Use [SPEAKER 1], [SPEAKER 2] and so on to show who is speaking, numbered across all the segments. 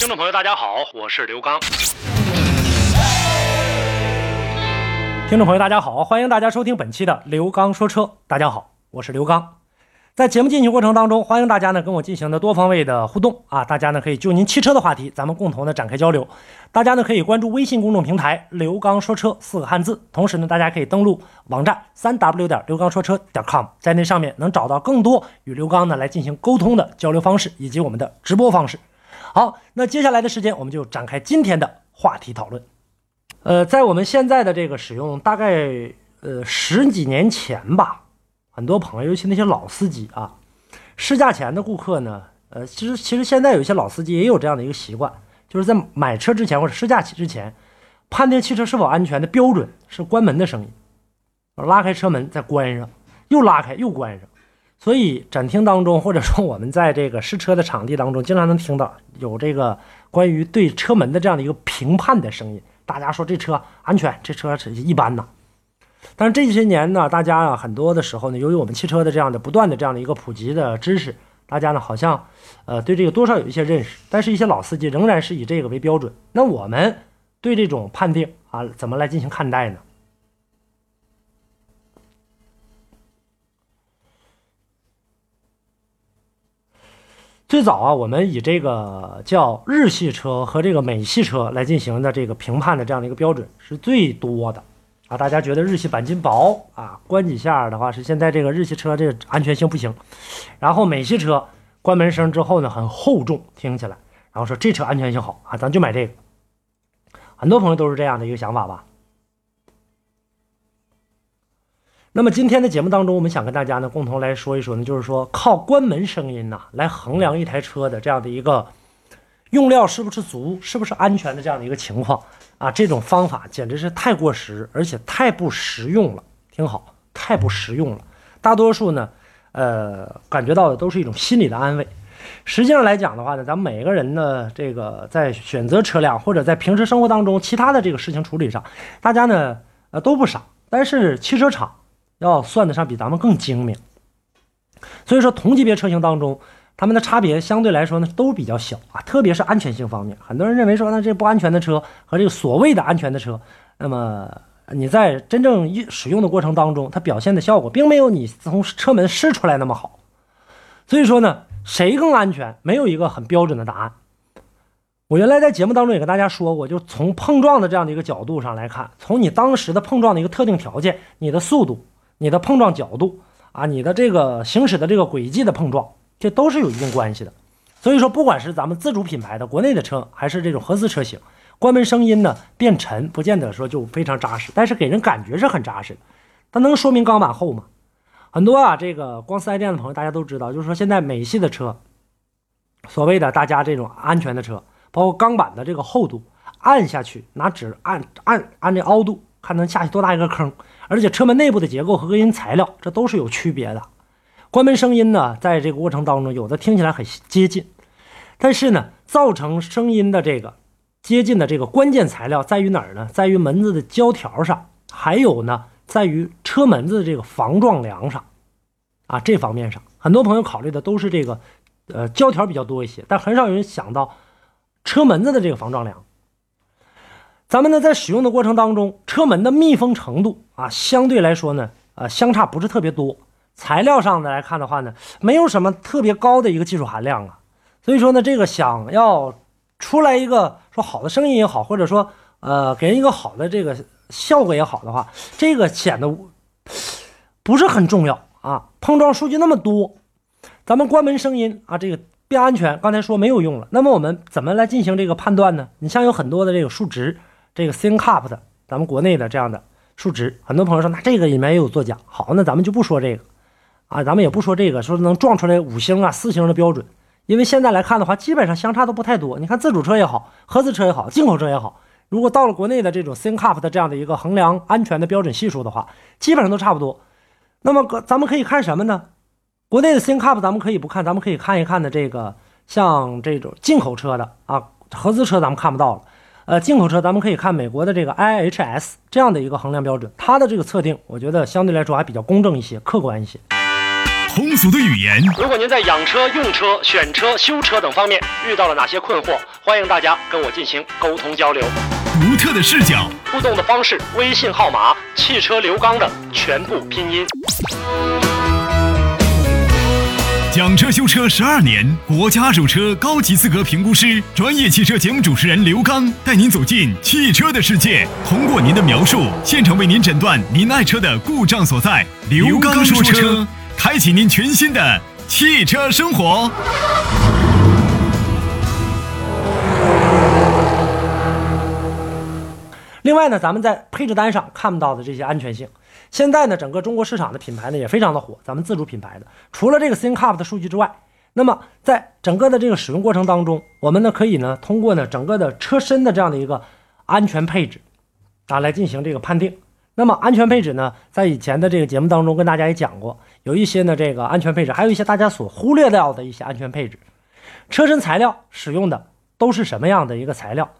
[SPEAKER 1] 听众朋友，大家好，我是刘刚。
[SPEAKER 2] 听众朋友，大家好，欢迎大家收听本期的刘刚说车。大家好，我是刘刚。在节目进行过程当中，欢迎大家呢跟我进行的多方位的互动啊，大家呢可以就您汽车的话题，咱们共同的展开交流。大家呢可以关注微信公众平台“刘刚说车”四个汉字，同时呢大家可以登录网站三 w 点刘刚说车点 com，在那上面能找到更多与刘刚呢来进行沟通的交流方式以及我们的直播方式。好，那接下来的时间我们就展开今天的话题讨论。呃，在我们现在的这个使用，大概呃十几年前吧，很多朋友，尤其那些老司机啊，试驾前的顾客呢，呃，其实其实现在有一些老司机也有这样的一个习惯，就是在买车之前或者试驾之前，判定汽车是否安全的标准是关门的声音，拉开车门再关上，又拉开又关上。所以展厅当中，或者说我们在这个试车的场地当中，经常能听到有这个关于对车门的这样的一个评判的声音。大家说这车安全，这车是一般呐。但是这些年呢，大家啊很多的时候呢，由于我们汽车的这样的不断的这样的一个普及的知识，大家呢好像呃对这个多少有一些认识。但是，一些老司机仍然是以这个为标准。那我们对这种判定啊，怎么来进行看待呢？最早啊，我们以这个叫日系车和这个美系车来进行的这个评判的这样的一个标准是最多的啊。大家觉得日系钣金薄啊，关几下的话是现在这个日系车这个安全性不行。然后美系车关门声之后呢很厚重，听起来，然后说这车安全性好啊，咱就买这个。很多朋友都是这样的一个想法吧。那么今天的节目当中，我们想跟大家呢共同来说一说呢，就是说靠关门声音呐来衡量一台车的这样的一个用料是不是足、是不是安全的这样的一个情况啊，这种方法简直是太过时，而且太不实用了。听好，太不实用了。大多数呢，呃，感觉到的都是一种心理的安慰。实际上来讲的话呢，咱们每个人呢，这个在选择车辆或者在平时生活当中其他的这个事情处理上，大家呢，呃，都不傻。但是汽车厂。要算得上比咱们更精明，所以说同级别车型当中，它们的差别相对来说呢都比较小啊，特别是安全性方面，很多人认为说那这不安全的车和这个所谓的安全的车，那么你在真正使用的过程当中，它表现的效果并没有你从车门试出来那么好，所以说呢，谁更安全，没有一个很标准的答案。我原来在节目当中也跟大家说过，就从碰撞的这样的一个角度上来看，从你当时的碰撞的一个特定条件，你的速度。你的碰撞角度啊，你的这个行驶的这个轨迹的碰撞，这都是有一定关系的。所以说，不管是咱们自主品牌的国内的车，还是这种合资车型，关门声音呢变沉，不见得说就非常扎实，但是给人感觉是很扎实的。它能说明钢板厚吗？很多啊，这个光四 S 店的朋友大家都知道，就是说现在美系的车，所谓的大家这种安全的车，包括钢板的这个厚度，按下去拿纸按按按这凹度，看能下去多大一个坑。而且车门内部的结构和隔音材料，这都是有区别的。关门声音呢，在这个过程当中，有的听起来很接近，但是呢，造成声音的这个接近的这个关键材料在于哪儿呢？在于门子的胶条上，还有呢，在于车门子的这个防撞梁上。啊，这方面上，很多朋友考虑的都是这个，呃，胶条比较多一些，但很少有人想到车门子的这个防撞梁。咱们呢，在使用的过程当中，车门的密封程度啊，相对来说呢，呃，相差不是特别多。材料上的来看的话呢，没有什么特别高的一个技术含量啊。所以说呢，这个想要出来一个说好的声音也好，或者说呃，给人一个好的这个效果也好的话，这个显得不是很重要啊。碰撞数据那么多，咱们关门声音啊，这个变安全，刚才说没有用了。那么我们怎么来进行这个判断呢？你像有很多的这个数值。这个 ThinkUp 的，咱们国内的这样的数值，很多朋友说，那这个里面也有作假。好，那咱们就不说这个，啊，咱们也不说这个，说能撞出来五星啊、四星的标准。因为现在来看的话，基本上相差都不太多。你看自主车也好，合资车也好，进口车也好，如果到了国内的这种 ThinkUp 的这样的一个衡量安全的标准系数的话，基本上都差不多。那么咱们可以看什么呢？国内的 ThinkUp 咱们可以不看，咱们可以看一看的这个像这种进口车的啊，合资车咱们看不到了。呃，进口车咱们可以看美国的这个 IHS 这样的一个衡量标准，它的这个测定，我觉得相对来说还比较公正一些，客观一些。
[SPEAKER 3] 通俗的语言，
[SPEAKER 1] 如果您在养车、用车、选车、修车等方面遇到了哪些困惑，欢迎大家跟我进行沟通交流。
[SPEAKER 3] 独特的视角，
[SPEAKER 1] 互动的方式：微信号码“汽车刘刚”的全部拼音。
[SPEAKER 3] 讲车修车十二年，国家二手车高级资格评估师，专业汽车节目主持人刘刚带您走进汽车的世界，通过您的描述，现场为您诊断您爱车的故障所在。刘刚说车，开启您全新的汽车生活。
[SPEAKER 2] 另外呢，咱们在配置单上看不到的这些安全性，现在呢，整个中国市场的品牌呢也非常的火。咱们自主品牌的，除了这个 ThinkUp 的数据之外，那么在整个的这个使用过程当中，我们呢可以呢通过呢整个的车身的这样的一个安全配置啊来进行这个判定。那么安全配置呢，在以前的这个节目当中跟大家也讲过，有一些呢这个安全配置，还有一些大家所忽略掉的一些安全配置。车身材料使用的都是什么样的一个材料？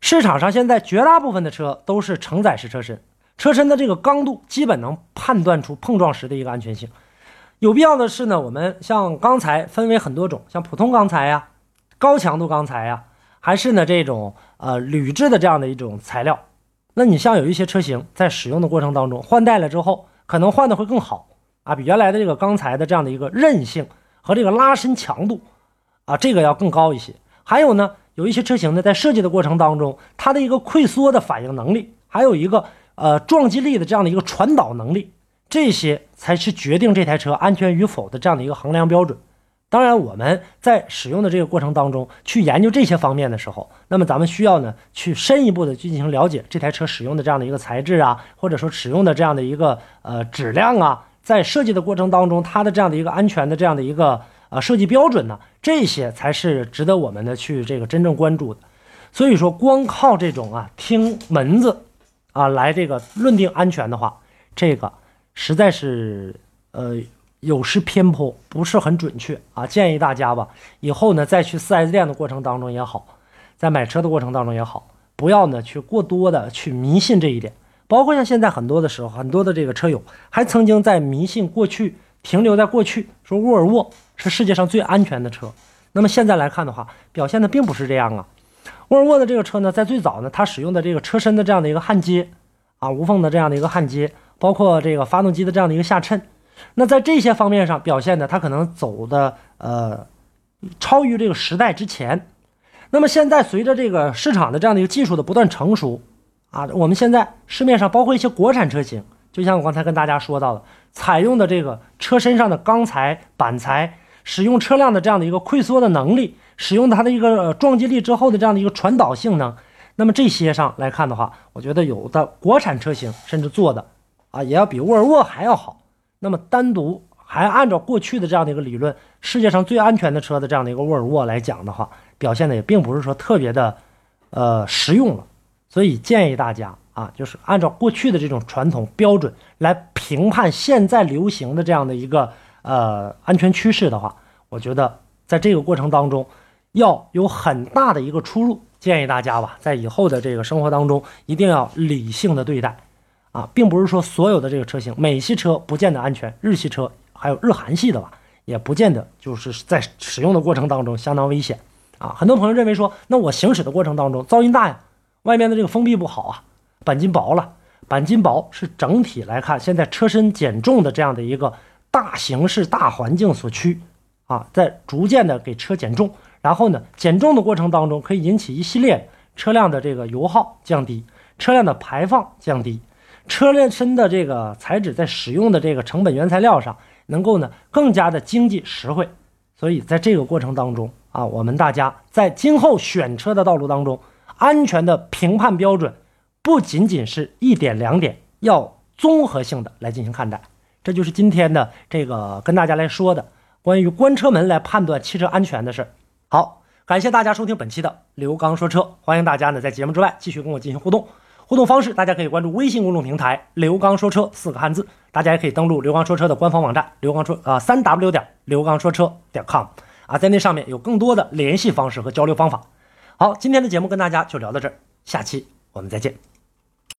[SPEAKER 2] 市场上现在绝大部分的车都是承载式车身，车身的这个刚度基本能判断出碰撞时的一个安全性。有必要的是呢，我们像钢材分为很多种，像普通钢材呀、高强度钢材呀，还是呢这种呃铝制的这样的一种材料。那你像有一些车型在使用的过程当中换代了之后，可能换的会更好啊，比原来的这个钢材的这样的一个韧性和这个拉伸强度啊，这个要更高一些。还有呢。有一些车型呢，在设计的过程当中，它的一个溃缩的反应能力，还有一个呃撞击力的这样的一个传导能力，这些才是决定这台车安全与否的这样的一个衡量标准。当然，我们在使用的这个过程当中，去研究这些方面的时候，那么咱们需要呢，去深一步的去进行了解这台车使用的这样的一个材质啊，或者说使用的这样的一个呃质量啊，在设计的过程当中，它的这样的一个安全的这样的一个。呃，设计标准呢，这些才是值得我们的去这个真正关注的。所以说，光靠这种啊听门子啊来这个论定安全的话，这个实在是呃有失偏颇，不是很准确啊。建议大家吧，以后呢再去 4S 店的过程当中也好，在买车的过程当中也好，不要呢去过多的去迷信这一点。包括像现在很多的时候，很多的这个车友还曾经在迷信过去，停留在过去，说沃尔沃。是世界上最安全的车，那么现在来看的话，表现的并不是这样啊。沃尔沃的这个车呢，在最早呢，它使用的这个车身的这样的一个焊接啊，无缝的这样的一个焊接，包括这个发动机的这样的一个下衬，那在这些方面上表现的，它可能走的呃超于这个时代之前。那么现在随着这个市场的这样的一个技术的不断成熟啊，我们现在市面上包括一些国产车型，就像我刚才跟大家说到的，采用的这个车身上的钢材板材。使用车辆的这样的一个溃缩的能力，使用它的一个撞击力之后的这样的一个传导性能，那么这些上来看的话，我觉得有的国产车型甚至做的啊，也要比沃尔沃还要好。那么单独还按照过去的这样的一个理论，世界上最安全的车的这样的一个沃尔沃来讲的话，表现的也并不是说特别的，呃，实用了。所以建议大家啊，就是按照过去的这种传统标准来评判现在流行的这样的一个。呃，安全趋势的话，我觉得在这个过程当中要有很大的一个出入。建议大家吧，在以后的这个生活当中，一定要理性的对待啊，并不是说所有的这个车型，美系车不见得安全，日系车还有日韩系的吧，也不见得就是在使用的过程当中相当危险啊。很多朋友认为说，那我行驶的过程当中噪音大呀，外面的这个封闭不好啊，钣金薄了，钣金薄是整体来看，现在车身减重的这样的一个。大形势、大环境所趋，啊，在逐渐的给车减重，然后呢，减重的过程当中可以引起一系列车辆的这个油耗降低，车辆的排放降低，车辆身的这个材质在使用的这个成本原材料上能够呢更加的经济实惠，所以在这个过程当中啊，我们大家在今后选车的道路当中，安全的评判标准不仅仅是一点两点，要综合性的来进行看待。这就是今天的这个跟大家来说的关于关车门来判断汽车安全的事儿。好，感谢大家收听本期的刘刚说车，欢迎大家呢在节目之外继续跟我进行互动。互动方式，大家可以关注微信公众平台“刘刚说车”四个汉字，大家也可以登录刘刚说车的官方网站刘刚说啊三 w 点刘刚说车点 com 啊，在那上面有更多的联系方式和交流方法。好，今天的节目跟大家就聊到这儿，下期我们再见。